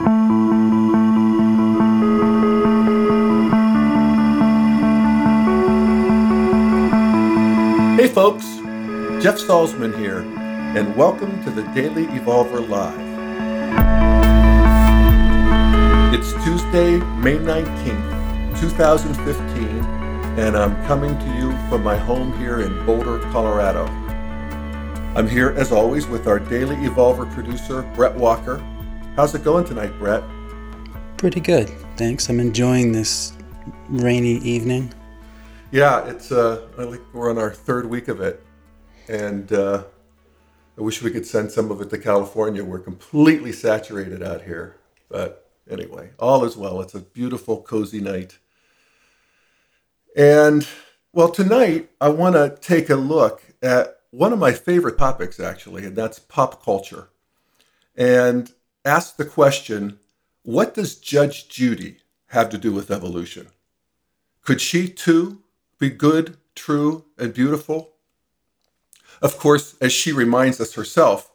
Hey folks, Jeff Salzman here, and welcome to the Daily Evolver Live. It's Tuesday, May 19th, 2015, and I'm coming to you from my home here in Boulder, Colorado. I'm here, as always, with our Daily Evolver producer, Brett Walker. How's it going tonight, Brett? Pretty good, thanks. I'm enjoying this rainy evening. Yeah, it's uh, I think we're on our third week of it, and uh, I wish we could send some of it to California. We're completely saturated out here, but anyway, all is well. It's a beautiful, cozy night, and well, tonight I want to take a look at one of my favorite topics, actually, and that's pop culture, and ask the question: What does Judge Judy have to do with evolution? Could she too? be good, true, and beautiful? Of course, as she reminds us herself,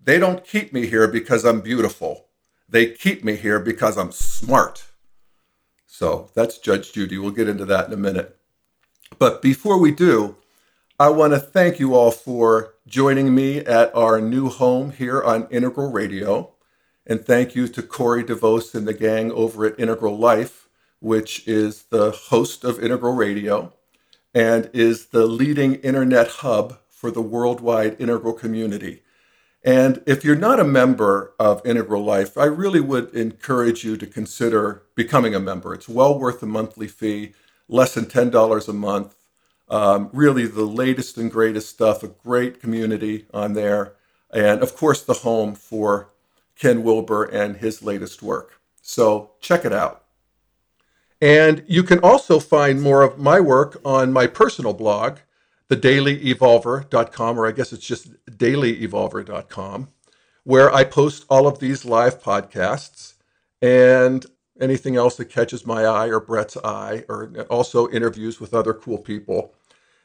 they don't keep me here because I'm beautiful. They keep me here because I'm smart. So that's Judge Judy. We'll get into that in a minute. But before we do, I want to thank you all for joining me at our new home here on Integral Radio. And thank you to Corey DeVos and the gang over at Integral Life, which is the host of Integral Radio and is the leading internet hub for the worldwide integral community. And if you're not a member of Integral Life, I really would encourage you to consider becoming a member. It's well worth the monthly fee, less than $10 a month. Um, really, the latest and greatest stuff, a great community on there. And of course, the home for Ken Wilber and his latest work. So check it out. And you can also find more of my work on my personal blog, thedailyevolver.com, or I guess it's just dailyevolver.com, where I post all of these live podcasts and anything else that catches my eye or Brett's eye, or also interviews with other cool people.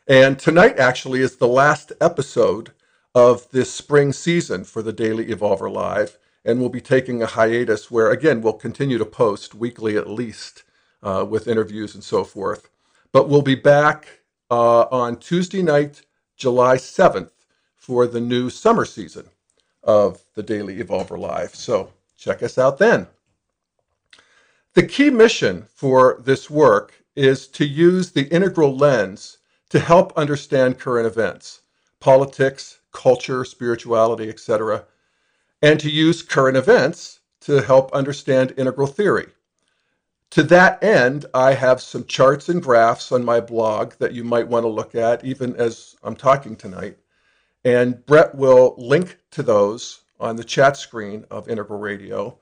And tonight actually is the last episode of this spring season for the Daily Evolver Live. And we'll be taking a hiatus where, again, we'll continue to post weekly at least uh, with interviews and so forth. But we'll be back uh, on Tuesday night, July 7th, for the new summer season of the Daily Evolver Live. So check us out then. The key mission for this work is to use the integral lens to help understand current events, politics, culture, spirituality, etc., and to use current events to help understand integral theory. To that end, I have some charts and graphs on my blog that you might want to look at, even as I'm talking tonight. And Brett will link to those on the chat screen of Integral Radio.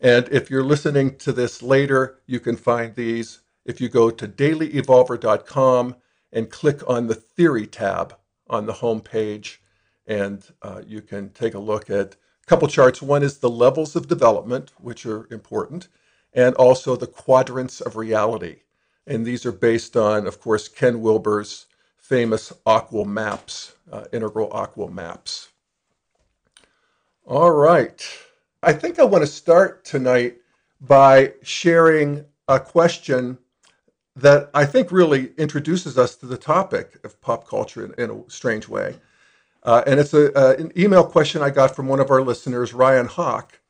And if you're listening to this later, you can find these if you go to dailyevolver.com and click on the Theory tab on the home page. And uh, you can take a look at couple charts. One is the levels of development, which are important and also the quadrants of reality. And these are based on, of course, Ken Wilber's famous AQAL maps, uh, integral AQAL maps. All right. I think I want to start tonight by sharing a question that I think really introduces us to the topic of pop culture in, in a strange way. Uh, and it's a, uh, an email question I got from one of our listeners, Ryan Hawk.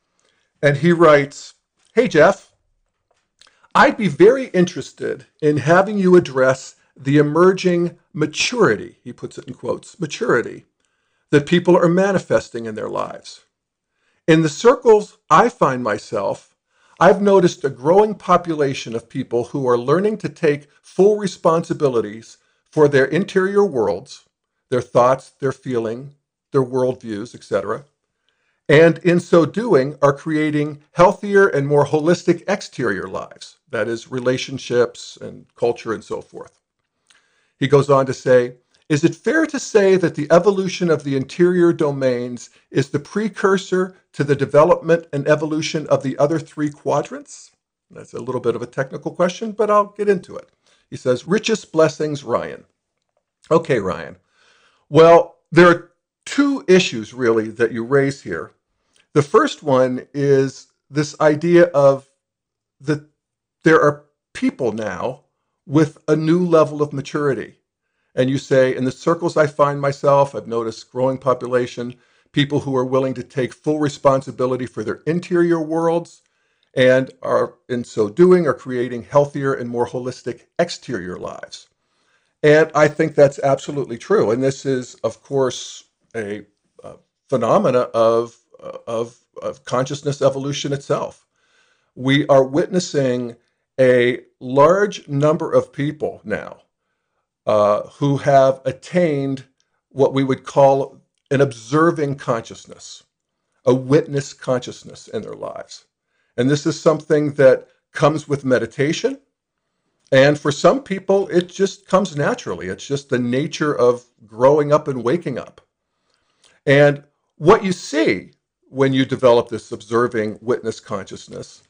And he writes Hey, Jeff, I'd be very interested in having you address the emerging maturity, he puts it in quotes, maturity that people are manifesting in their lives. In the circles I find myself, I've noticed a growing population of people who are learning to take full responsibilities for their interior worlds, their thoughts, their feeling, their worldviews, etc and in so doing are creating healthier and more holistic exterior lives that is relationships and culture and so forth. He goes on to say is it fair to say that the evolution of the interior domains is the precursor to the development and evolution of the other three quadrants? That's a little bit of a technical question but i'll get into it. He says richest blessings ryan. Okay ryan well there are two issues really that you raise here. The first one is this idea of that there are people now with a new level of maturity. And you say, in the circles I find myself, I've noticed growing population, people who are willing to take full responsibility for their interior worlds and are, in so doing, are creating healthier and more holistic exterior lives. And I think that's absolutely true. And this is, of course, a, phenomena of, of, of consciousness evolution itself. We are witnessing a large number of people now uh, who have attained what we would call an observing consciousness, a witness consciousness in their lives. And this is something that comes with meditation. And for some people, it just comes naturally. It's just the nature of growing up and waking up. And what you see when you develop this observing witness consciousness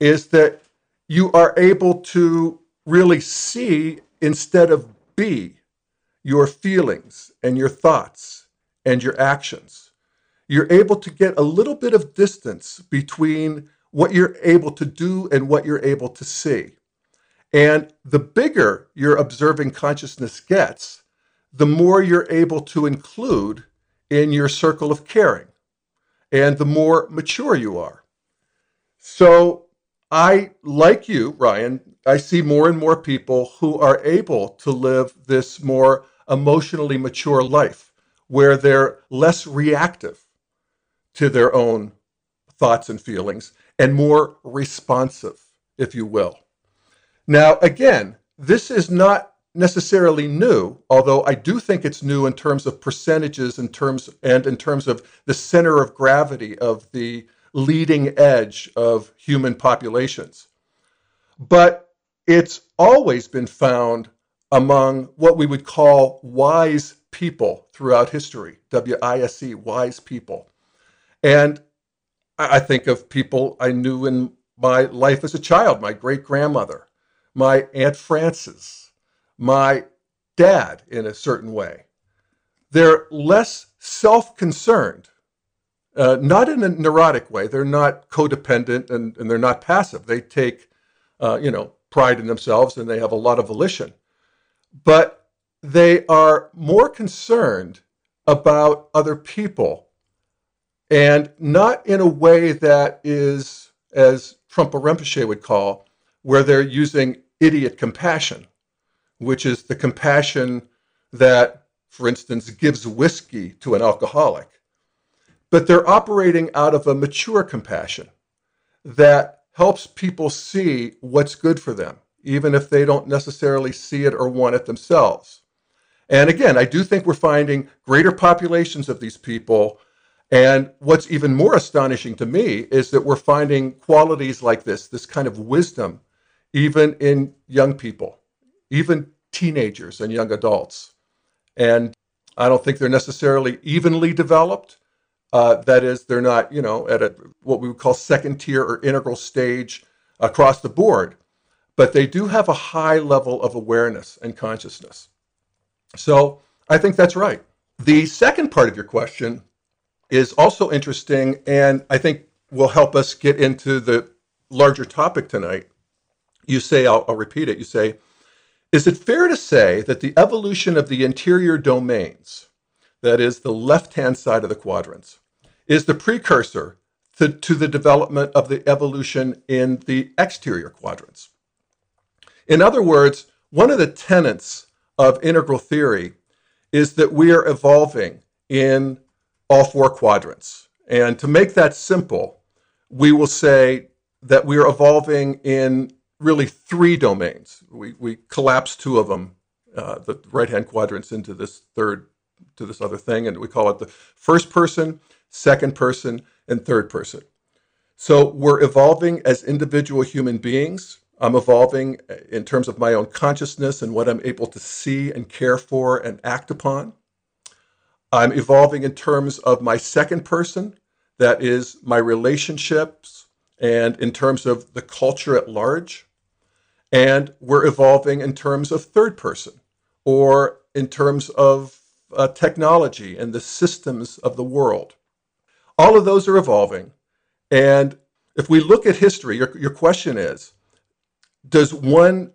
is that you are able to really see instead of be your feelings and your thoughts and your actions. You're able to get a little bit of distance between what you're able to do and what you're able to see. And the bigger your observing consciousness gets, the more you're able to include in your circle of caring and the more mature you are. So I, like you, Ryan, I see more and more people who are able to live this more emotionally mature life where they're less reactive to their own thoughts and feelings and more responsive, if you will. Now, again, this is not necessarily new, although I do think it's new in terms of percentages in terms and in terms of the center of gravity of the leading edge of human populations. But it's always been found among what we would call wise people throughout history, W I S E, wise people. And I think of people I knew in my life as a child, my great grandmother, my Aunt Frances, my dad in a certain way. They're less self concerned uh, not in a neurotic way. They're not codependent and, and they're not passive. They take, uh, you know, pride in themselves and they have a lot of volition. But they are more concerned about other people and not in a way that is, as Trungpa Rinpoche would call, where they're using idiot compassion, which is the compassion that, for instance, gives whiskey to an alcoholic but they're operating out of a mature compassion that helps people see what's good for them, even if they don't necessarily see it or want it themselves. And again, I do think we're finding greater populations of these people. And what's even more astonishing to me is that we're finding qualities like this, this kind of wisdom, even in young people, even teenagers and young adults. And I don't think they're necessarily evenly developed, uh, that is, they're not, you know, at a what we would call second tier or integral stage across the board, but they do have a high level of awareness and consciousness. So I think that's right. The second part of your question is also interesting, and I think will help us get into the larger topic tonight. You say, I'll, I'll repeat it. You say, is it fair to say that the evolution of the interior domains, that is the left hand side of the quadrants, is the precursor to, to the development of the evolution in the exterior quadrants. In other words, one of the tenets of integral theory is that we are evolving in all four quadrants. And to make that simple, we will say that we are evolving in really three domains. We, we collapse two of them, uh, the right hand quadrants, into this third, to this other thing, and we call it the first person, second person, and third person. So we're evolving as individual human beings. I'm evolving in terms of my own consciousness and what I'm able to see and care for and act upon. I'm evolving in terms of my second person, that is my relationships, and in terms of the culture at large. And we're evolving in terms of third person, or in terms of uh, technology and the systems of the world all of those are evolving. And if we look at history, your, your question is Does one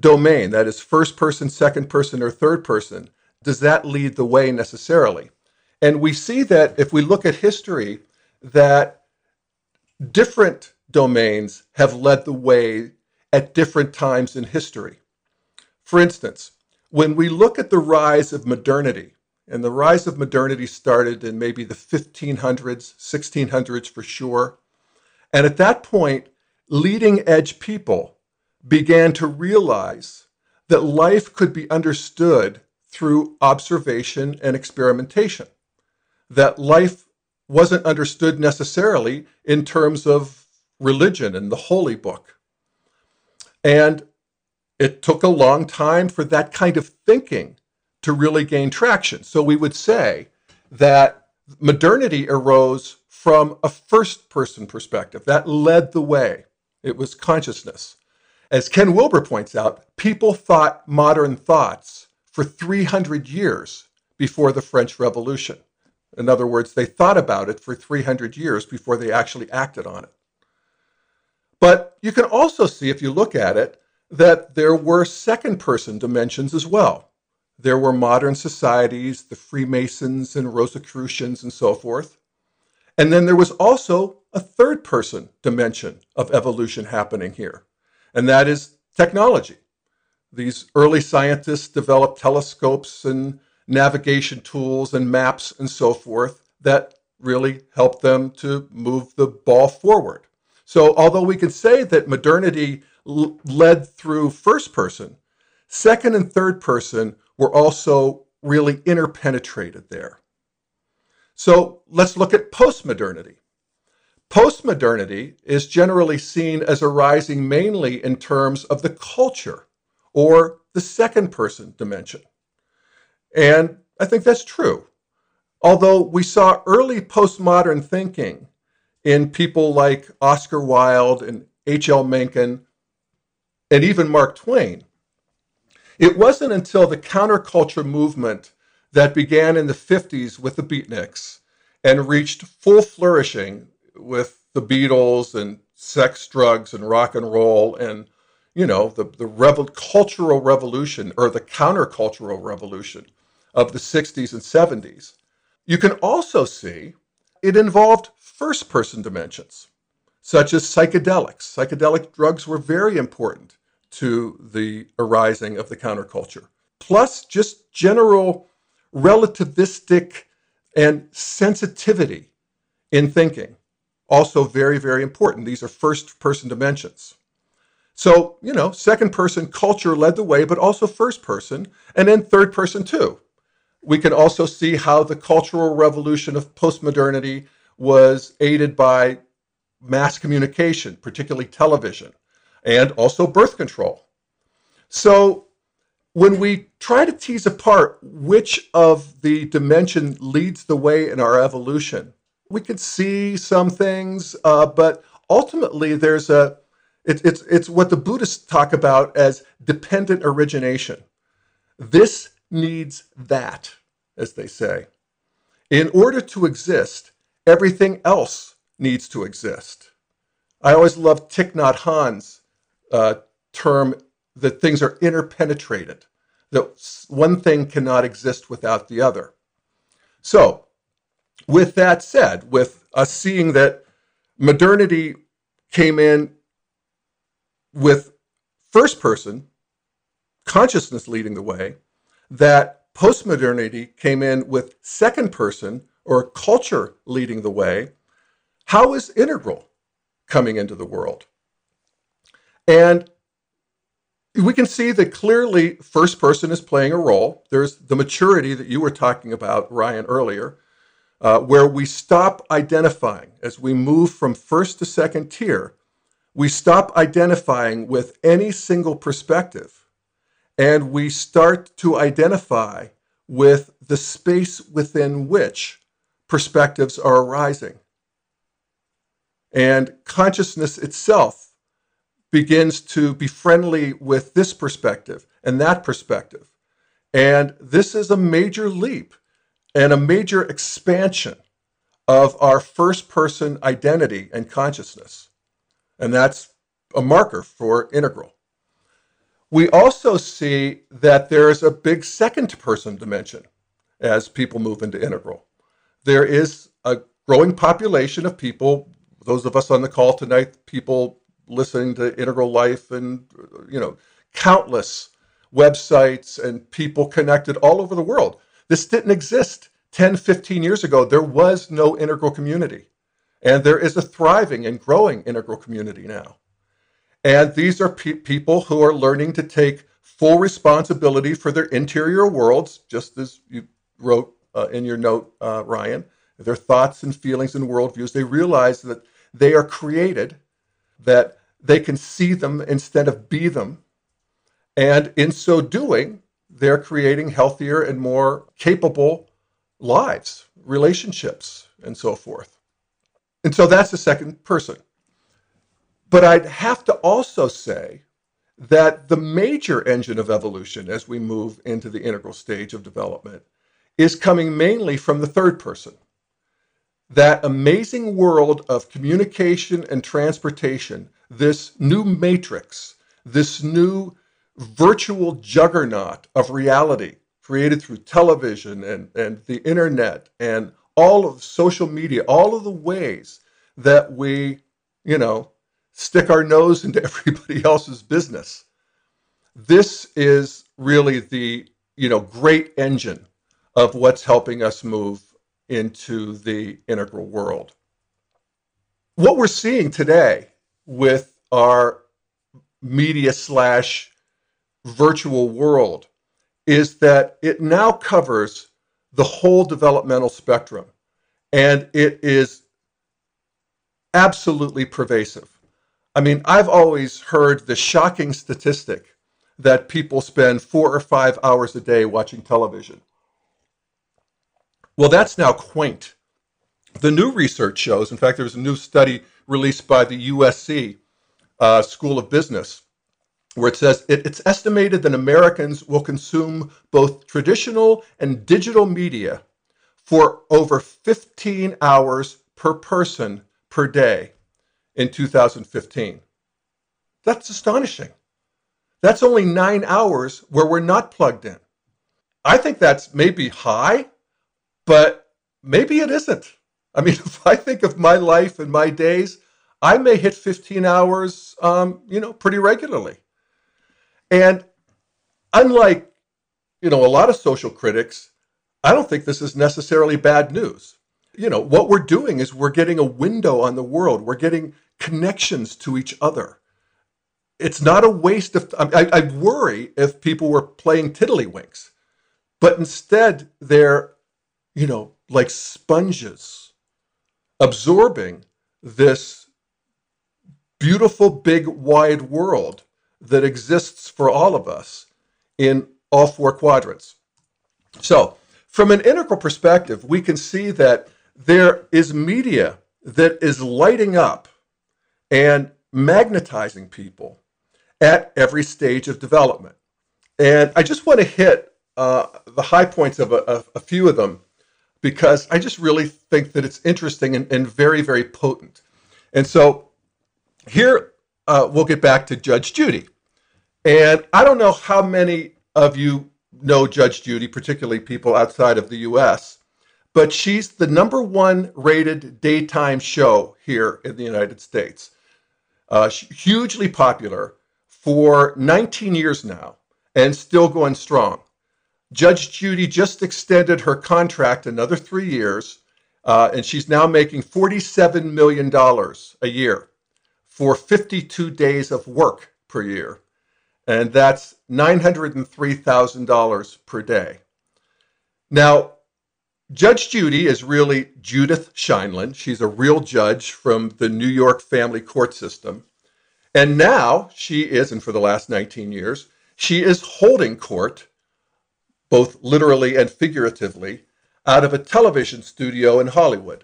domain, that is first person, second person, or third person, does that lead the way necessarily? And we see that if we look at history, that different domains have led the way at different times in history. For instance, when we look at the rise of modernity, and the rise of modernity started in maybe the 1500s, 1600s for sure. And at that point, leading edge people began to realize that life could be understood through observation and experimentation, that life wasn't understood necessarily in terms of religion and the holy book. And it took a long time for that kind of thinking to really gain traction. So we would say that modernity arose from a first person perspective that led the way. It was consciousness. As Ken Wilber points out, people thought modern thoughts for 300 years before the French Revolution. In other words, they thought about it for 300 years before they actually acted on it. But you can also see, if you look at it, that there were second person dimensions as well. There were modern societies, the Freemasons and Rosicrucians and so forth. And then there was also a third person dimension of evolution happening here, and that is technology. These early scientists developed telescopes and navigation tools and maps and so forth that really helped them to move the ball forward. So, although we can say that modernity l- led through first person, second and third person were also really interpenetrated there. So let's look at postmodernity. Postmodernity is generally seen as arising mainly in terms of the culture or the second person dimension. And I think that's true. Although we saw early postmodern thinking in people like Oscar Wilde and H.L. Mencken and even Mark Twain, it wasn't until the counterculture movement that began in the 50s with the beatniks and reached full flourishing with the Beatles and sex, drugs, and rock and roll and you know the the cultural revolution or the countercultural revolution of the 60s and 70s. You can also see it involved first person dimensions, such as psychedelics. Psychedelic drugs were very important to the arising of the counterculture. Plus, just general relativistic and sensitivity in thinking. Also, very, very important. These are first person dimensions. So, you know, second person culture led the way, but also first person, and then third person too. We can also see how the cultural revolution of postmodernity was aided by mass communication, particularly television and also birth control. So when we try to tease apart which of the dimension leads the way in our evolution, we can see some things, uh, but ultimately there's a it, it's it's what the Buddhists talk about as dependent origination. This needs that, as they say. In order to exist, everything else needs to exist. I always love Thich Nhat Hanh's uh, term that things are interpenetrated, that one thing cannot exist without the other. So, with that said, with us seeing that modernity came in with first person consciousness leading the way, that postmodernity came in with second person or culture leading the way, how is integral coming into the world? And we can see that clearly first person is playing a role. There's the maturity that you were talking about, Ryan, earlier, uh, where we stop identifying as we move from first to second tier. We stop identifying with any single perspective and we start to identify with the space within which perspectives are arising. And consciousness itself begins to be friendly with this perspective and that perspective. And this is a major leap and a major expansion of our first person identity and consciousness. And that's a marker for integral. We also see that there's a big second person dimension as people move into integral. There is a growing population of people, those of us on the call tonight, people listening to Integral Life and, you know, countless websites and people connected all over the world. This didn't exist 10, 15 years ago. There was no integral community. And there is a thriving and growing integral community now. And these are pe- people who are learning to take full responsibility for their interior worlds, just as you wrote uh, in your note, uh, Ryan, their thoughts and feelings and worldviews. They realize that they are created, that they can see them instead of be them. And in so doing, they're creating healthier and more capable lives, relationships, and so forth. And so that's the second person. But I'd have to also say that the major engine of evolution as we move into the integral stage of development is coming mainly from the third person. That amazing world of communication and transportation, this new matrix, this new virtual juggernaut of reality created through television and, and the internet and all of social media, all of the ways that we, you know, stick our nose into everybody else's business. This is really the, you know, great engine of what's helping us move into the integral world. What we're seeing today with our media slash virtual world is that it now covers the whole developmental spectrum. And it is absolutely pervasive. I mean, I've always heard the shocking statistic that people spend four or five hours a day watching television. Well, that's now quaint. The new research shows, in fact, there's a new study released by the USC uh, School of Business where it says it, it's estimated that Americans will consume both traditional and digital media for over 15 hours per person per day in 2015. That's astonishing. That's only nine hours where we're not plugged in. I think that's maybe high, but maybe it isn't. I mean, if I think of my life and my days, I may hit 15 hours, um, you know, pretty regularly. And unlike, you know, a lot of social critics, I don't think this is necessarily bad news. You know, what we're doing is we're getting a window on the world. We're getting connections to each other. It's not a waste of I, I worry if people were playing tiddlywinks, but instead they're, you know, like sponges absorbing this beautiful, big, wide world that exists for all of us in all four quadrants. So, from an integral perspective, we can see that there is media that is lighting up and magnetizing people at every stage of development. And I just want to hit uh, the high points of a, of a, few of them because I just really think that it's interesting and, and very, very potent. And so here uh, we'll get back to Judge Judy. And I don't know how many of you know Judge Judy, particularly people outside of the US, but she's the number one rated daytime show here in the United States. Uh, hugely popular for 19 years now and still going strong. Judge Judy just extended her contract another three years, uh, and she's now making $47 million a year for 52 days of work per year and that's $903,000 per day. Now, Judge Judy is really Judith Sheindlin. She's a real judge from the New York family court system. And now she is, and for the last 19 years, she is holding court, both literally and figuratively, out of a television studio in Hollywood.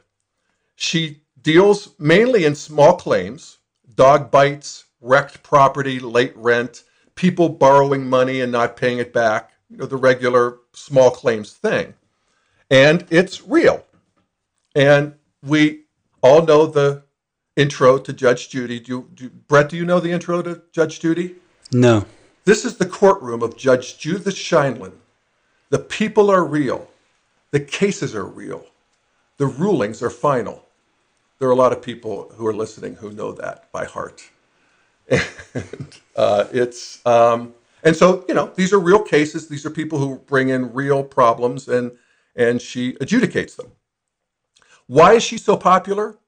She deals mainly in small claims, dog bites, wrecked property, late rent, people borrowing money and not paying it back, you know, the regular small claims thing. And it's real. And we all know the intro to Judge Judy. Do, you, do Brett? Do you know the intro to Judge Judy? No. This is the courtroom of Judge Judith Sheindlin. The people are real. The cases are real. The rulings are final. There are a lot of people who are listening who know that by heart. And uh, it's um, and so you know these are real cases. These are people who bring in real problems, and and she adjudicates them. Why is she so popular?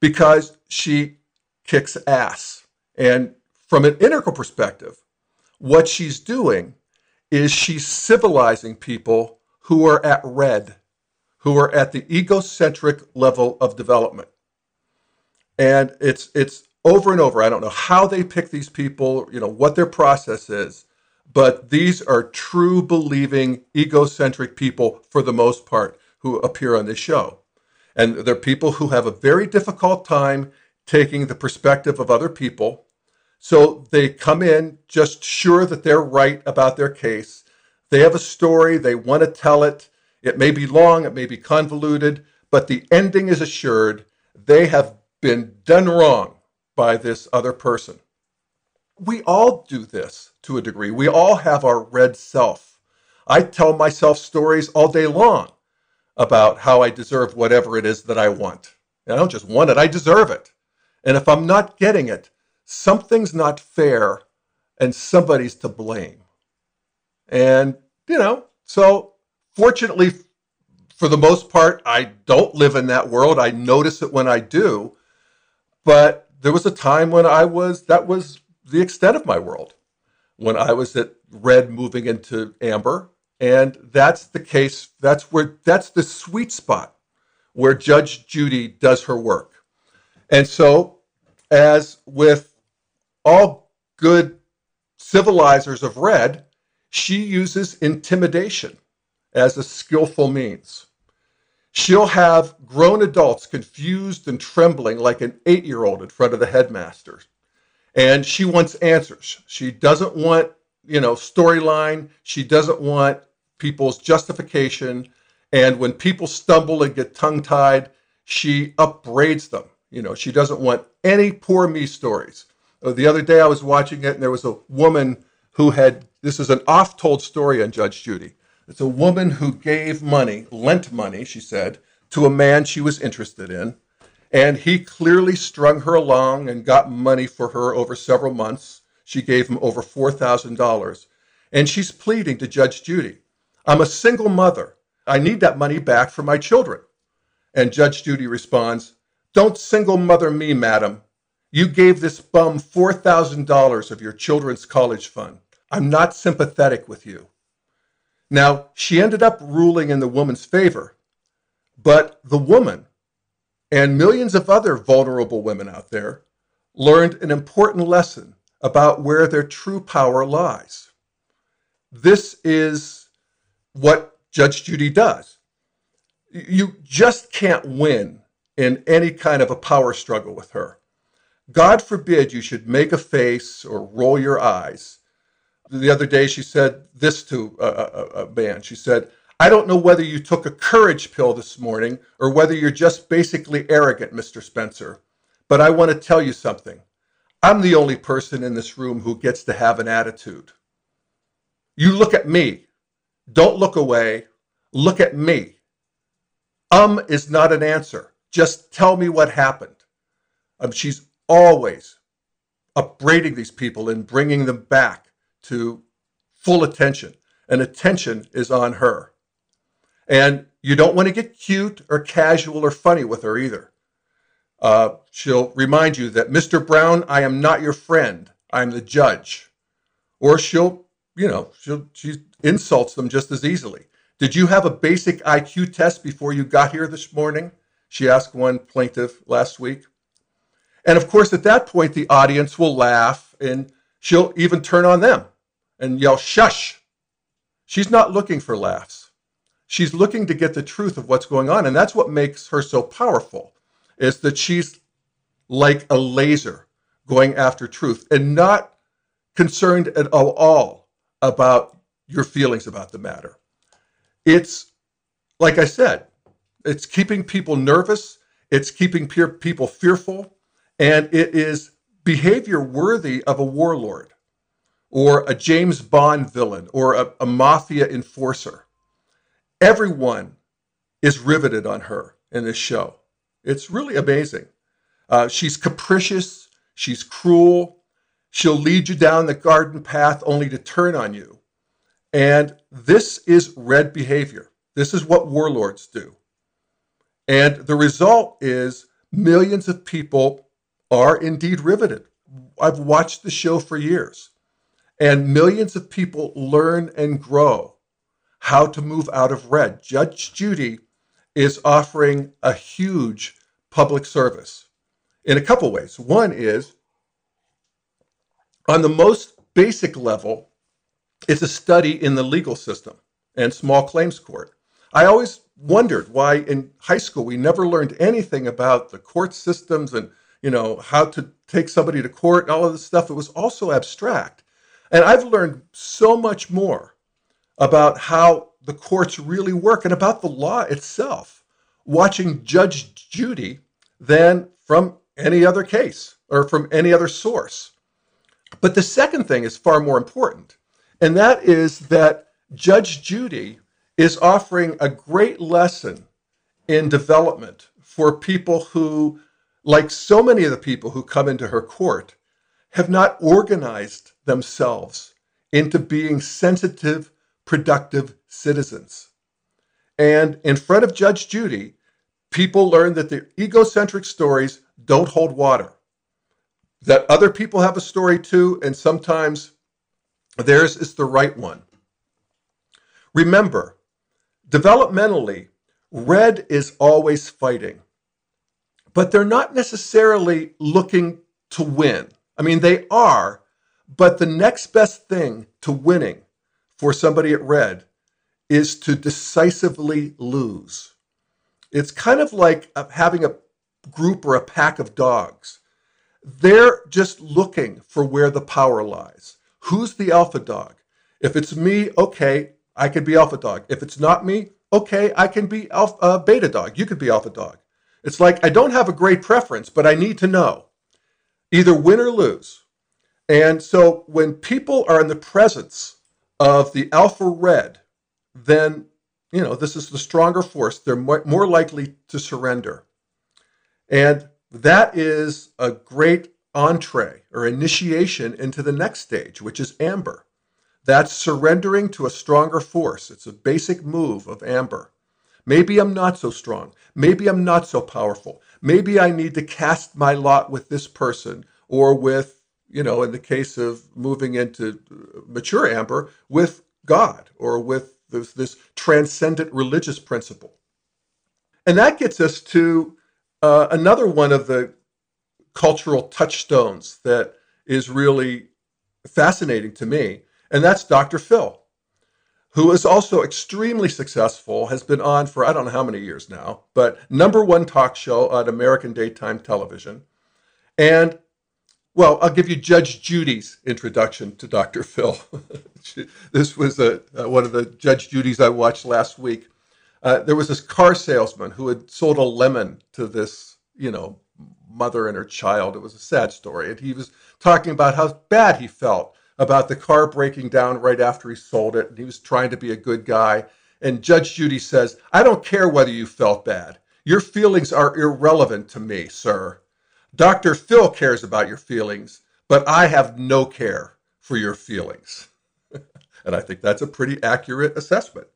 Because she kicks ass. And from an integral perspective, what she's doing is she's civilizing people who are at red, who are at the egocentric level of development. And it's it's over and over. I don't know how they pick these people, you know, what their process is, but these are true believing egocentric people for the most part who appear on this show. And they're people who have a very difficult time taking the perspective of other people. So they come in just sure that they're right about their case. They have a story, they want to tell it. It may be long, it may be convoluted, but the ending is assured. They have been done wrong by this other person. We all do this to a degree. We all have our red self. I tell myself stories all day long about how I deserve whatever it is that I want. And I don't just want it, I deserve it. And if I'm not getting it, something's not fair and somebody's to blame. And, you know, so fortunately, for the most part, I don't live in that world. I notice it when I do. But there was a time when I was, that was the extent of my world. When I was at red moving into amber. And that's the case. That's where, that's the sweet spot where Judge Judy does her work. And so, as with all good civilizers of red, she uses intimidation as a skillful means. She'll have grown adults confused and trembling like an eight year old in front of the headmaster. And she wants answers. She doesn't want, you know, storyline. She doesn't want people's justification. And when people stumble and get tongue tied, she upbraids them. You know, she doesn't want any poor me stories. Uh, the other day I was watching it and there was a woman who had, this is an oft told story on Judge Judy. It's a woman who gave money, lent money, she said, to a man she was interested in. And he clearly strung her along and got money for her over several months. She gave him over $4,000. And she's pleading to Judge Judy I'm a single mother. I need that money back for my children. And Judge Judy responds, Don't single mother me, madam. You gave this bum $4,000 of your children's college fund. I'm not sympathetic with you. Now, she ended up ruling in the woman's favor, but the woman and millions of other vulnerable women out there learned an important lesson about where their true power lies. This is what Judge Judy does. You just can't win in any kind of a power struggle with her. God forbid you should make a face or roll your eyes the other day she said this to a, a, a, man. She said, I don't know whether you took a courage pill this morning or whether you're just basically arrogant, Mr. Spencer. But I want to tell you something. I'm the only person in this room who gets to have an attitude. You look at me. Don't look away. Look at me. Um is not an answer. Just tell me what happened. Um, she's always upbraiding these people and bringing them back to full attention, and attention is on her. And you don't want to get cute or casual or funny with her either. Uh, she'll remind you that, Mr. Brown, I am not your friend. I'm the judge. Or she'll, you know, she'll, she insults them just as easily. Did you have a basic IQ test before you got here this morning? She asked one plaintiff last week. And of course, at that point, the audience will laugh and she'll even turn on them and yell, shush. She's not looking for laughs. She's looking to get the truth of what's going on. And that's what makes her so powerful, is that she's like a laser going after truth and not concerned at all about your feelings about the matter. It's, like I said, it's keeping people nervous. it's keeping people fearful, and it is behavior worthy of a warlord or a James Bond villain or a, a mafia enforcer. Everyone is riveted on her in this show. It's really amazing. Uh, she's capricious, she's cruel, she'll lead you down the garden path only to turn on you. And this is red behavior. This is what warlords do. And the result is millions of people are indeed riveted. I've watched the show for years, and millions of people learn and grow how to move out of red. Judge Judy is offering a huge public service in a couple ways. One is on the most basic level, it's a study in the legal system and small claims court. I always wondered why in high school we never learned anything about the court systems and you know how to take somebody to court and all of this stuff. It was also abstract. And I've learned so much more about how the courts really work and about the law itself watching Judge Judy than from any other case or from any other source. But the second thing is far more important, and that is that Judge Judy is offering a great lesson in development for people who, like so many of the people who come into her court, have not organized themselves into being sensitive, productive citizens. And in front of Judge Judy, people learn that their egocentric stories don't hold water, that other people have a story too, and sometimes theirs is the right one. Remember, developmentally, red is always fighting, but they're not necessarily looking to win. I mean, they are, but the next best thing to winning for somebody at red is to decisively lose. It's kind of like having a group or a pack of dogs. They're just looking for where the power lies. Who's the alpha dog? If it's me, okay, I can be alpha dog. If it's not me, okay, I can be alpha, uh, beta dog. You could be alpha dog. It's like I don't have a great preference, but I need to know either win or lose. And so when people are in the presence of the alpha red, then you know this is the stronger force. They're more likely to surrender, and that is a great entree or initiation into the next stage, which is amber. That's surrendering to a stronger force. It's a basic move of amber. Maybe I'm not so strong. Maybe I'm not so powerful. Maybe I need to cast my lot with this person or with, you know, in the case of moving into mature amber, with God or with this, this transcendent religious principle. And that gets us to uh, another one of the cultural touchstones that is really fascinating to me, and that's Dr. Phil, who is also extremely successful, has been on for I don't know how many years now, but number one talk show on American daytime television. And well, I'll give you Judge Judy's introduction to Dr. Phil. this was a, uh, one of the Judge Judy's I watched last week. Uh, there was this car salesman who had sold a lemon to this, you know, mother and her child. It was a sad story. And he was talking about how bad he felt about the car breaking down right after he sold it. And he was trying to be a good guy. And Judge Judy says, I don't care whether you felt bad. Your feelings are irrelevant to me, sir. Dr. Phil cares about your feelings, but I have no care for your feelings. and I think that's a pretty accurate assessment.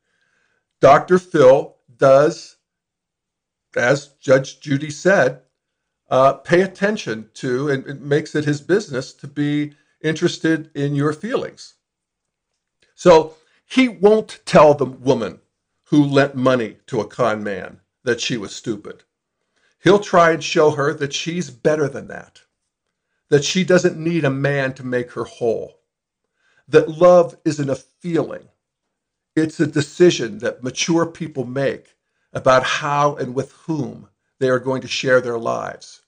Dr. Phil does, as Judge Judy said, uh, pay attention to and makes it his business to be interested in your feelings. So he won't tell the woman who lent money to a con man that she was stupid. He'll try and show her that she's better than that, that she doesn't need a man to make her whole, that love isn't a feeling, it's a decision that mature people make about how and with whom they are going to share their lives.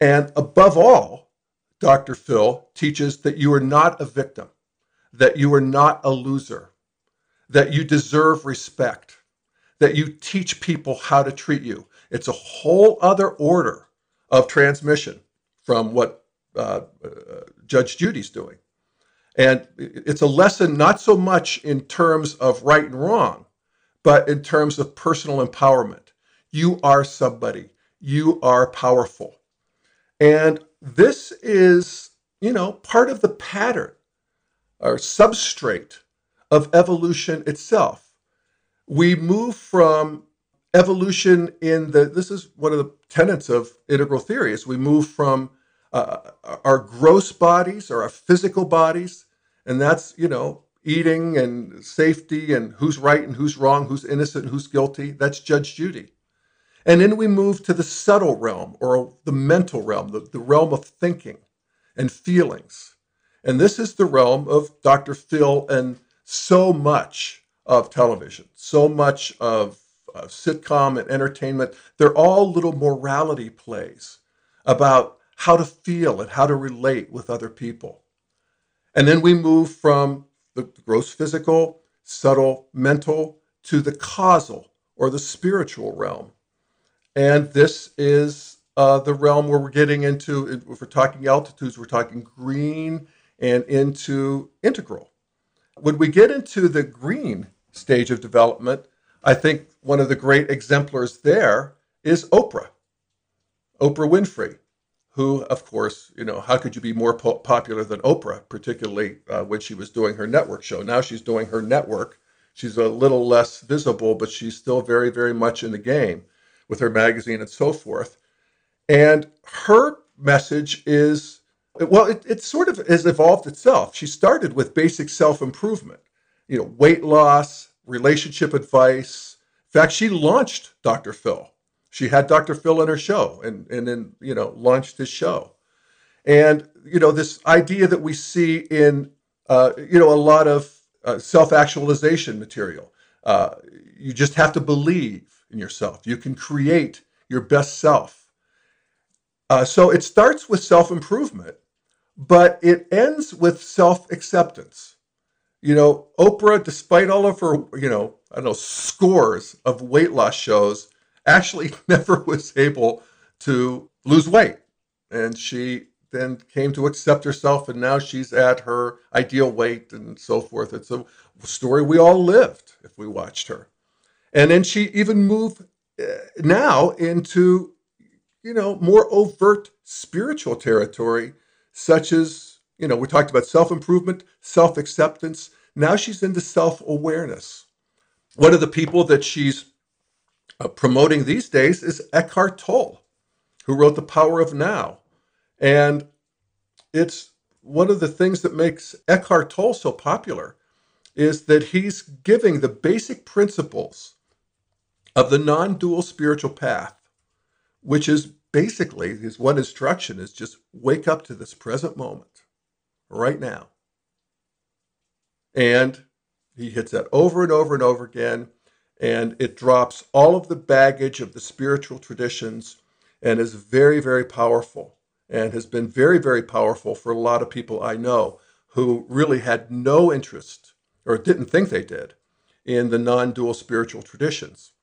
And above all, Dr. Phil teaches that you are not a victim, that you are not a loser, that you deserve respect, that you teach people how to treat you, It's a whole other order of transmission from what uh, uh, Judge Judy's doing. And it's a lesson not so much in terms of right and wrong, but in terms of personal empowerment. You are somebody, you are powerful. And this is, you know, part of the pattern or substrate of evolution itself. We move from evolution in the, this is one of the tenets of integral theory, is we move from uh, our gross bodies or our physical bodies, and that's, you know, eating and safety and who's right and who's wrong, who's innocent, who's guilty. That's Judge Judy. And then we move to the subtle realm or the mental realm, the, the realm of thinking and feelings. And this is the realm of Dr. Phil and so much of television, so much of uh, sitcom and entertainment. They're all little morality plays about how to feel and how to relate with other people. And then we move from the gross physical, subtle mental, to the causal or the spiritual realm. And this is uh, the realm where we're getting into, if we're talking altitudes, we're talking green and into integral. When we get into the green stage of development, I think one of the great exemplars there is Oprah, Oprah Winfrey, who, of course, you know, how could you be more po- popular than Oprah, particularly uh, when she was doing her network show? Now she's doing her network. She's a little less visible, but she's still very, very much in the game with her magazine and so forth. And her message is well, it, it sort of has evolved itself. She started with basic self improvement, you know, weight loss, relationship advice. In fact, she launched Dr. Phil. She had Dr. Phil in her show and, and then, you know, launched his show. And, you know, this idea that we see in, uh, you know, a lot of uh, self actualization material. Uh, you just have to believe in yourself. You can create your best self. Uh, so it starts with self improvement, but it ends with self acceptance. You know, Oprah, despite all of her, you know, I don't know, scores of weight loss shows, actually never was able to lose weight. And she then came to accept herself, and now she's at her ideal weight and so forth. It's a story we all lived if we watched her. And then she even moved uh, now into, you know, more overt spiritual territory, such as, you know, we talked about self improvement, self acceptance. Now she's into self awareness. One of the people that she's uh, promoting these days is Eckhart Tolle, who wrote The Power of Now. And it's one of the things that makes Eckhart Tolle so popular is that he's giving the basic principles of the non dual spiritual path, which is basically his one instruction is just wake up to this present moment right now. And he hits that over and over and over again. And it drops all of the baggage of the spiritual traditions and is very, very powerful and has been very, very powerful for a lot of people I know who really had no interest or didn't think they did in the non dual spiritual traditions.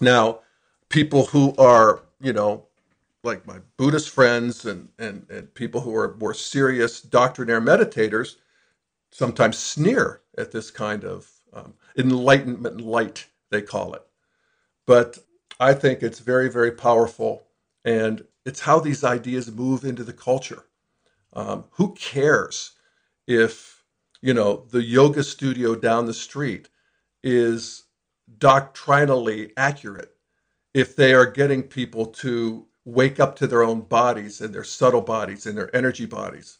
Now, people who are, you know, like my Buddhist friends and, and, and people who are more serious doctrinaire meditators sometimes sneer at this kind of um, enlightenment light, they call it. But I think it's very, very powerful. And it's how these ideas move into the culture. Um, who cares if, you know, the yoga studio down the street is doctrinally accurate if they are getting people to wake up to their own bodies and their subtle bodies and their energy bodies.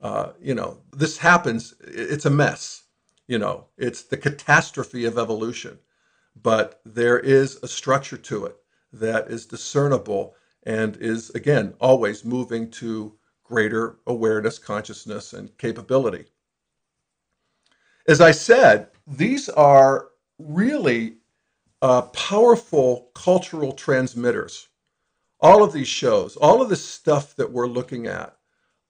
Uh, you know, this happens, it's a mess. You know, it's the catastrophe of evolution. But there is a structure to it that is discernible and is, again, always moving to greater awareness, consciousness, and capability. As I said, these are really uh, powerful cultural transmitters. All of these shows, all of this stuff that we're looking at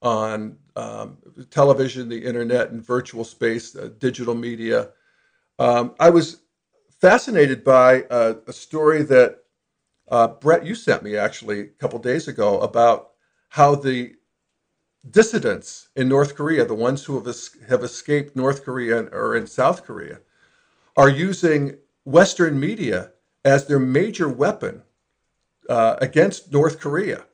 on um, television, the internet, and virtual space, uh, digital media. Um, I was fascinated by a, a story that uh, Brett, you sent me actually a couple days ago about how the dissidents in North Korea, the ones who have, es- have escaped North Korea or in South Korea, are using Western media as their major weapon uh, against North Korea.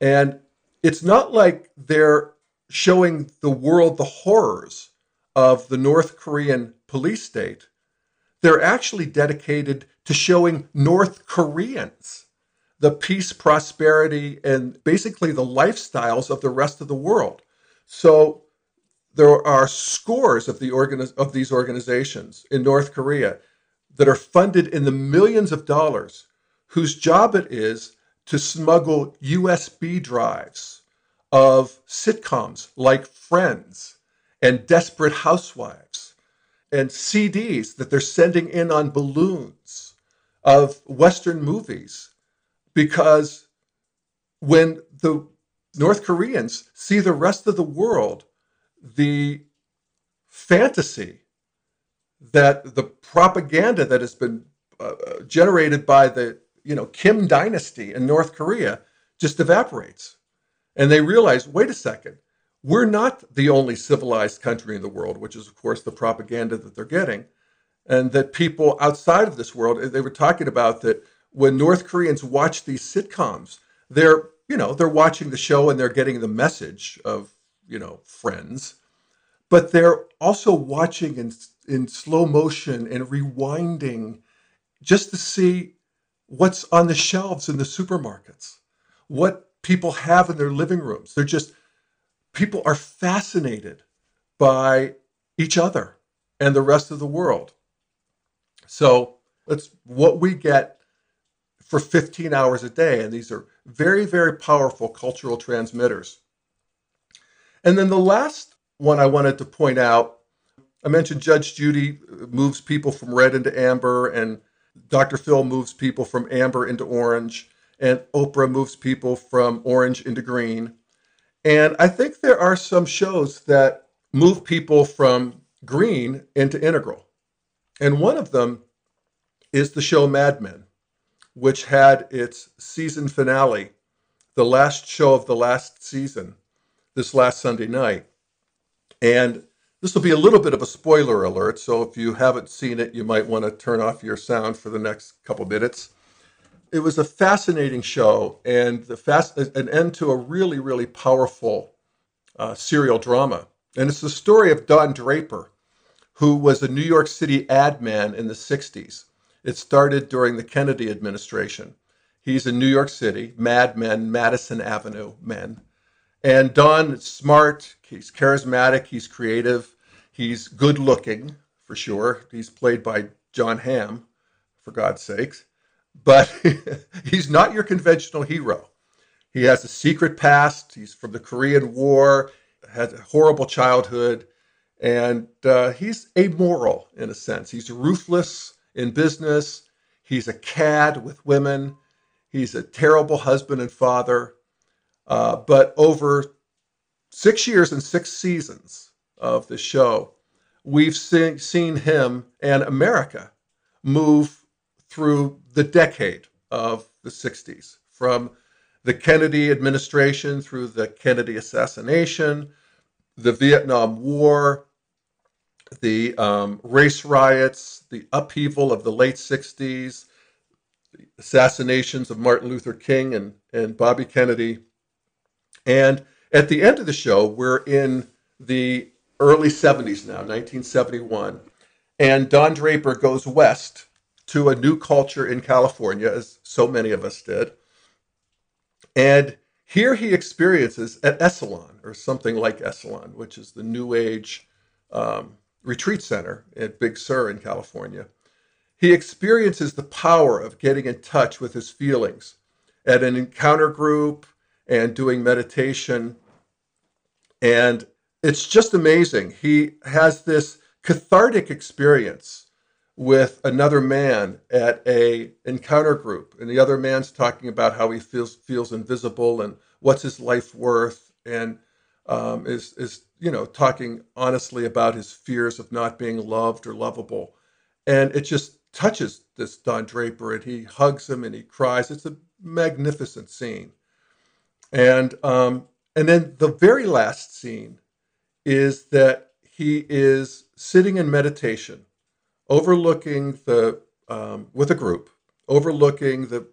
And it's not like they're showing the world the horrors of the North Korean police state. They're actually dedicated to showing North Koreans the peace, prosperity, and basically the lifestyles of the rest of the world. So there are scores of the of these organizations in North Korea that are funded in the millions of dollars whose job it is to smuggle USB drives of sitcoms like Friends and Desperate Housewives and CDs that they're sending in on balloons of Western movies because when the North Koreans see the rest of the world, the fantasy that the propaganda that has been uh, generated by the you know Kim dynasty in North Korea just evaporates, and they realize, wait a second, we're not the only civilized country in the world, which is of course the propaganda that they're getting, and that people outside of this world, they were talking about that when North Koreans watch these sitcoms, they're you know they're watching the show and they're getting the message of you know friends, but they're also watching in in slow motion and rewinding just to see what's on the shelves in the supermarkets, what people have in their living rooms. They're just, people are fascinated by each other and the rest of the world. So that's what we get for 15 hours a day. And these are very, very powerful cultural transmitters. And then the last one I wanted to point out I mentioned Judge Judy moves people from red into amber, and Dr. Phil moves people from amber into orange, and Oprah moves people from orange into green. And I think there are some shows that move people from green into integral. And one of them is the show Mad Men, which had its season finale, the last show of the last season, this last Sunday night. And this will be a little bit of a spoiler alert, so if you haven't seen it, you might want to turn off your sound for the next couple minutes. It was a fascinating show and the fast, an end to a really, really powerful uh, serial drama. And it's the story of Don Draper, who was a New York City ad man in the 60s. It started during the Kennedy administration. He's in New York City, Mad Men, Madison Avenue men. And Don smart, he's charismatic, he's creative, he's good looking for sure. He's played by Jon Hamm, for God's sakes. But he's not your conventional hero. He has a secret past. He's from the Korean War, had a horrible childhood, and uh, he's amoral in a sense. He's ruthless in business. He's a cad with women. He's a terrible husband and father. Uh, but over six years and six seasons of the show, we've seen, seen him and America move through the decade of the 60s from the Kennedy administration through the Kennedy assassination, the Vietnam War, the um, race riots, the upheaval of the late 60s, the assassinations of Martin Luther King and, and Bobby Kennedy, and at the end of the show, we're in the early 70s now, 1971. And Don Draper goes west to a new culture in California, as so many of us did. And here he experiences at Esalen, or something like Esalen, which is the New Age um, retreat center at Big Sur in California. He experiences the power of getting in touch with his feelings at an encounter group, and doing meditation. And it's just amazing. He has this cathartic experience with another man at a encounter group and the other man's talking about how he feels feels invisible and what's his life worth and um, is is you know talking honestly about his fears of not being loved or lovable and it just touches this Don Draper and he hugs him and he cries. It's a magnificent scene. And um, and then the very last scene is that he is sitting in meditation, overlooking the um, with a group, overlooking the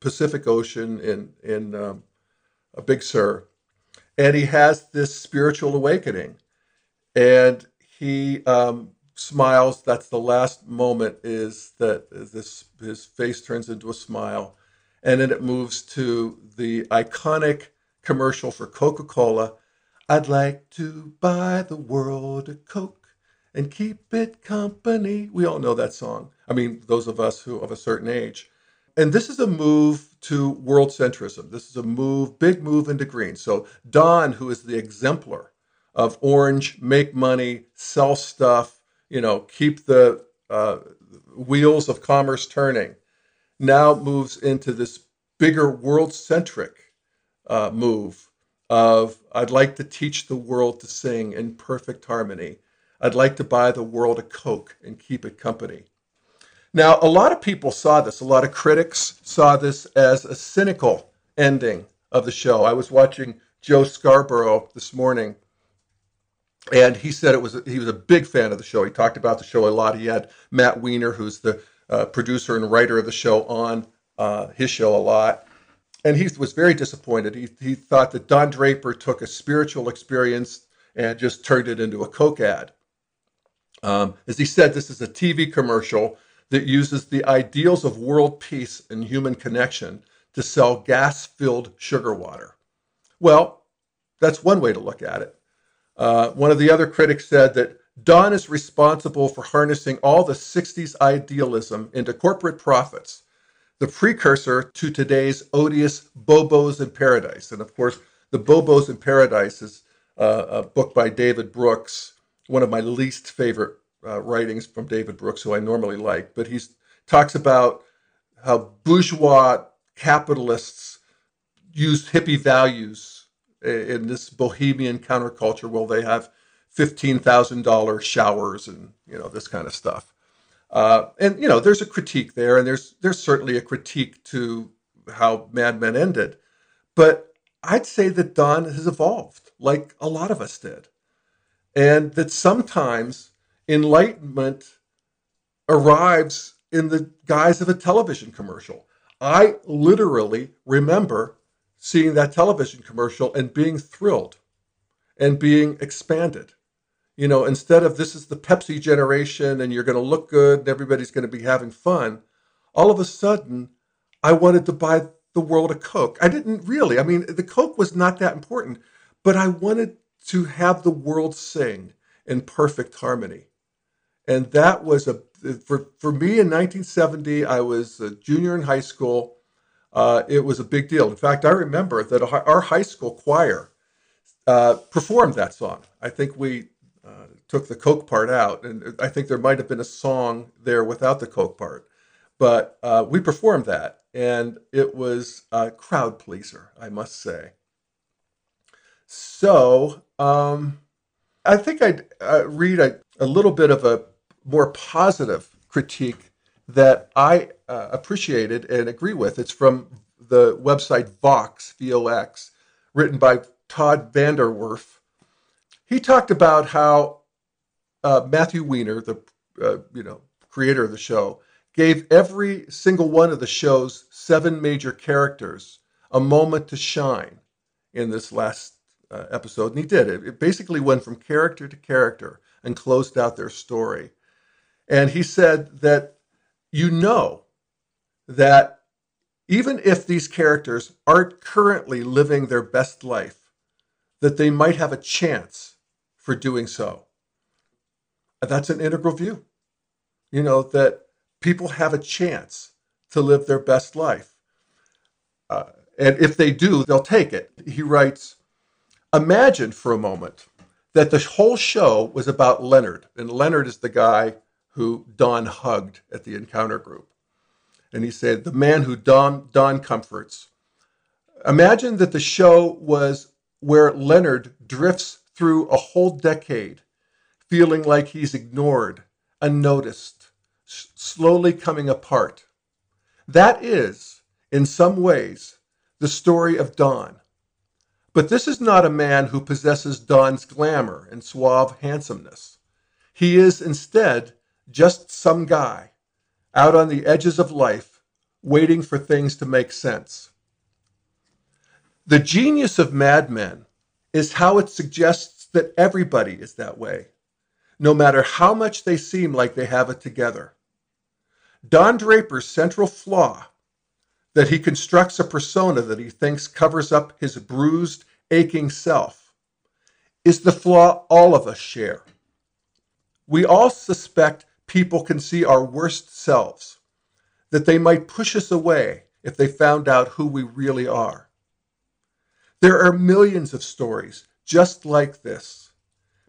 Pacific Ocean in in um, a Big Sur, and he has this spiritual awakening, and he um, smiles. That's the last moment. Is that this his face turns into a smile, and then it moves to the iconic commercial for Coca Cola. I'd like to buy the world a Coke and keep it company. We all know that song. I mean, those of us who of a certain age. And this is a move to world centrism. This is a move, big move into green. So Don, who is the exemplar of orange, make money, sell stuff, you know, keep the uh, wheels of commerce turning, now moves into this bigger world centric uh, move of I'd like to teach the world to sing in perfect harmony. I'd like to buy the world a Coke and keep it company. Now, a lot of people saw this, a lot of critics saw this as a cynical ending of the show. I was watching Joe Scarborough this morning, and he said it was he was a big fan of the show. He talked about the show a lot. He had Matt Weiner, who's the uh, producer and writer of the show, on uh, his show a lot, and he was very disappointed. He he thought that Don Draper took a spiritual experience and just turned it into a Coke ad. Um, as he said, this is a TV commercial that uses the ideals of world peace and human connection to sell gas filled sugar water. Well, that's one way to look at it. Uh, one of the other critics said that Don is responsible for harnessing all the 60s idealism into corporate profits, the precursor to today's odious Bobos in Paradise. And of course, The Bobos in Paradise is uh, a book by David Brooks, one of my least favorite uh, writings from David Brooks, who I normally like, but he talks about how bourgeois capitalists use hippie values in this bohemian counterculture where they have $15,000 showers and, you know, this kind of stuff. Uh, and, you know, there's a critique there, and there's, there's certainly a critique to how Mad Men ended. But I'd say that Don has evolved like a lot of us did. And that sometimes enlightenment arrives in the guise of a television commercial. I literally remember seeing that television commercial and being thrilled and being expanded. You know, instead of this is the Pepsi generation and you're going to look good and everybody's going to be having fun, all of a sudden I wanted to buy the world a Coke. I didn't really. I mean, the Coke was not that important, but I wanted to have the world sing in perfect harmony and that was a for for me in 1970. I was a junior in high school. Uh, it was a big deal. In fact, I remember that our high school choir uh, performed that song. I think we uh, took the Coke part out, and I think there might have been a song there without the Coke part, but uh, we performed that, and it was a crowd pleaser, I must say. So um, I think I'd uh, read a, a little bit of a more positive critique that I uh, appreciated and agree with. It's from the website Vox, V-O-X, written by Todd VanDerWerff. He talked about how uh, Matthew Weiner, the uh, you know creator of the show, gave every single one of the show's seven major characters a moment to shine in this last uh, episode, and he did it. It basically went from character to character and closed out their story. And he said that you know that even if these characters aren't currently living their best life, that they might have a chance for doing so. That's an integral view. You know, that people have a chance to live their best life. Uh, and if they do, they'll take it. He writes Imagine for a moment that the whole show was about Leonard, and Leonard is the guy who Don hugged at the encounter group. And he said, The man who Don, Don comforts. Imagine that the show was where Leonard drifts through a whole decade, feeling like he's ignored, unnoticed, slowly coming apart. That is, in some ways, the story of Don. But this is not a man who possesses Don's glamour and suave handsomeness. He is instead just some guy out on the edges of life, waiting for things to make sense. The genius of Mad Men is how it suggests that everybody is that way, no matter how much they seem like they have it together. Don Draper's central flaw that he constructs a persona that he thinks covers up his bruised, aching self is the flaw all of us share. We all suspect people can see our worst selves, that they might push us away if they found out who we really are. There are millions of stories just like this.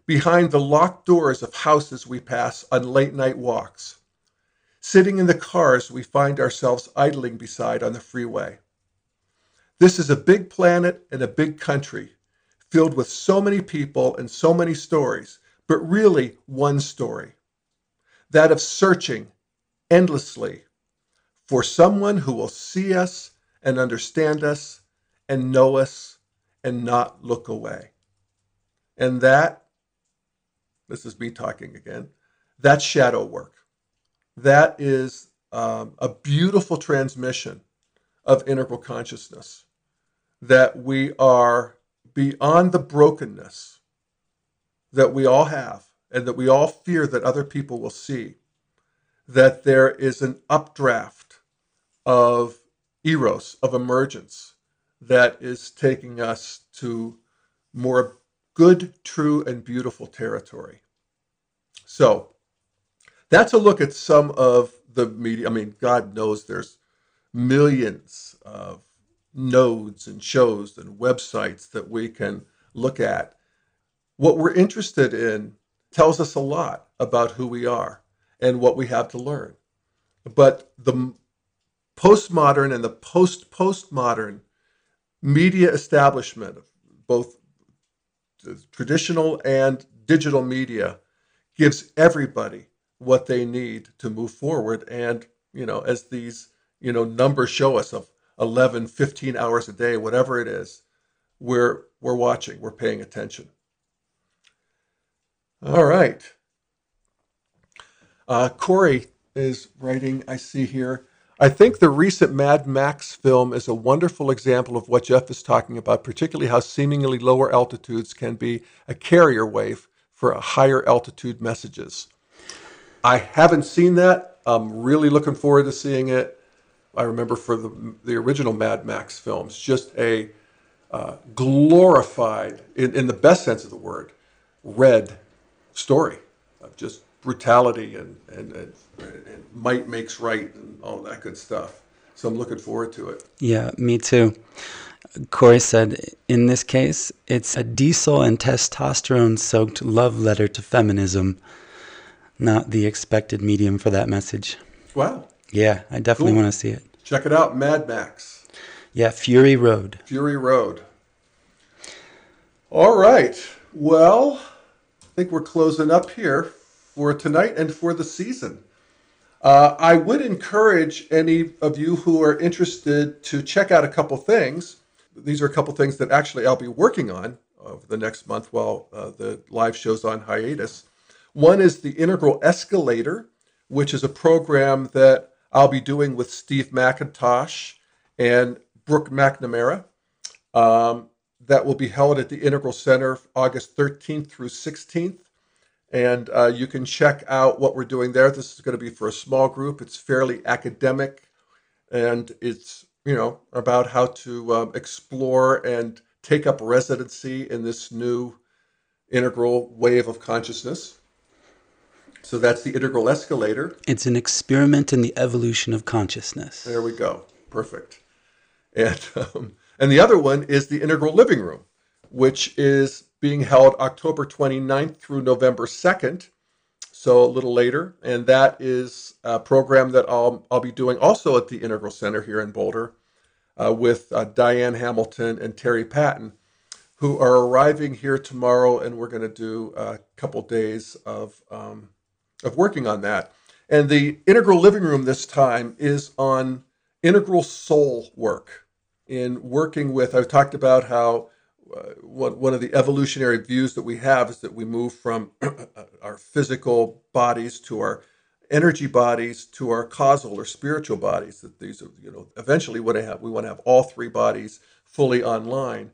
Behind the locked doors of houses we pass on late night walks, sitting in the cars we find ourselves idling beside on the freeway. This is a big planet and a big country filled with so many people and so many stories, but really one story. That of searching endlessly for someone who will see us and understand us and know us and not look away. And that, this is me talking again, that's shadow work. That is um, a beautiful transmission of integral consciousness that we are beyond the brokenness that we all have and that we all fear that other people will see, that there is an updraft of eros, of emergence, that is taking us to more good, true, and beautiful territory. So that's a look at some of the media. I mean, God knows there's millions of nodes and shows and websites that we can look at. What we're interested in tells us a lot about who we are and what we have to learn. But the postmodern and the post postmodern media establishment, both traditional and digital media, gives everybody what they need to move forward. And, you know, as these, you know, numbers show us of 11, 15 hours a day, whatever it is, we're, we're watching, we're paying attention. All right. Uh, Corey is writing, I see here. I think the recent Mad Max film is a wonderful example of what Jeff is talking about, particularly how seemingly lower altitudes can be a carrier wave for higher altitude messages. I haven't seen that. I'm really looking forward to seeing it. I remember for the, the original Mad Max films, just a uh, glorified, in, in the best sense of the word, red story of just brutality and, and, and, and might makes right and all that good stuff. So I'm looking forward to it. Yeah, me too. Corey said, in this case, it's a diesel and testosterone soaked love letter to feminism, not the expected medium for that message. Wow. Yeah, I definitely Cool. want to see it. Check it out, Mad Max, Yeah, Fury Road. Fury Road. All right. Well, I think we're closing up here for tonight and for the season. Uh, I would encourage any of you who are interested to check out a couple things. These are a couple things that actually I'll be working on over the next month while uh, the live show's on hiatus. One is the Integral Escalator, which is a program that I'll be doing with Steve McIntosh and Brooke McNamara. Um, that will be held at the Integral Center August 13th through 16th. And uh, you can check out what we're doing there. This is going to be for a small group. It's fairly academic, and it's you know about how to um, explore and take up residency in this new integral wave of consciousness. So that's the integral escalator. It's an experiment in the evolution of consciousness. There we go. Perfect. And um, and the other one is the Integral Living Room, which is being held October 29th through November 2nd, so a little later. And that is a program that I'll I'll be doing also at the Integral Center here in Boulder uh, with uh, Diane Hamilton and Terry Patten, who are arriving here tomorrow, and we're going to do a couple days of um, of working on that. And the integral living room this time is on integral soul work in working with. I've talked about how Uh, one, one of the evolutionary views that we have is that we move from uh, our physical bodies to our energy bodies to our causal or spiritual bodies. That these are, you know, eventually what have, we want to have all three bodies fully online.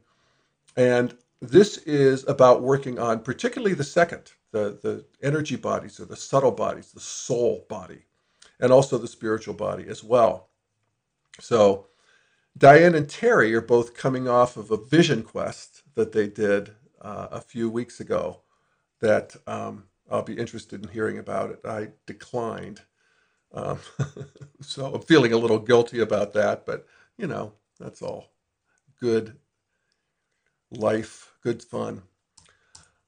And this is about working on particularly the second, the, the energy bodies or the subtle bodies, the soul body, and also the spiritual body as well. So, Diane and Terry are both coming off of a vision quest that they did uh, a few weeks ago that um, I'll be interested in hearing about it. I declined. Um, so I'm feeling a little guilty about that, but you know, that's all good life, good fun.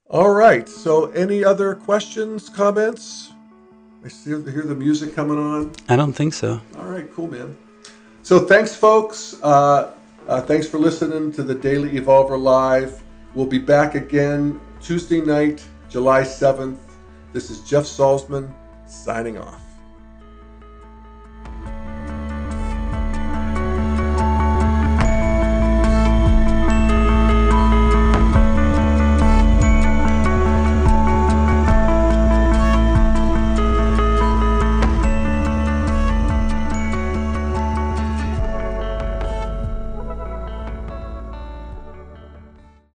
All right. So, any other questions, comments? I see, hear the music coming on. I don't think so. All right, cool, man. So, thanks, folks. Uh, uh, thanks for listening to the Daily Evolver Live. We'll be back again Tuesday night, July 7th. This is Jeff Salzman signing off.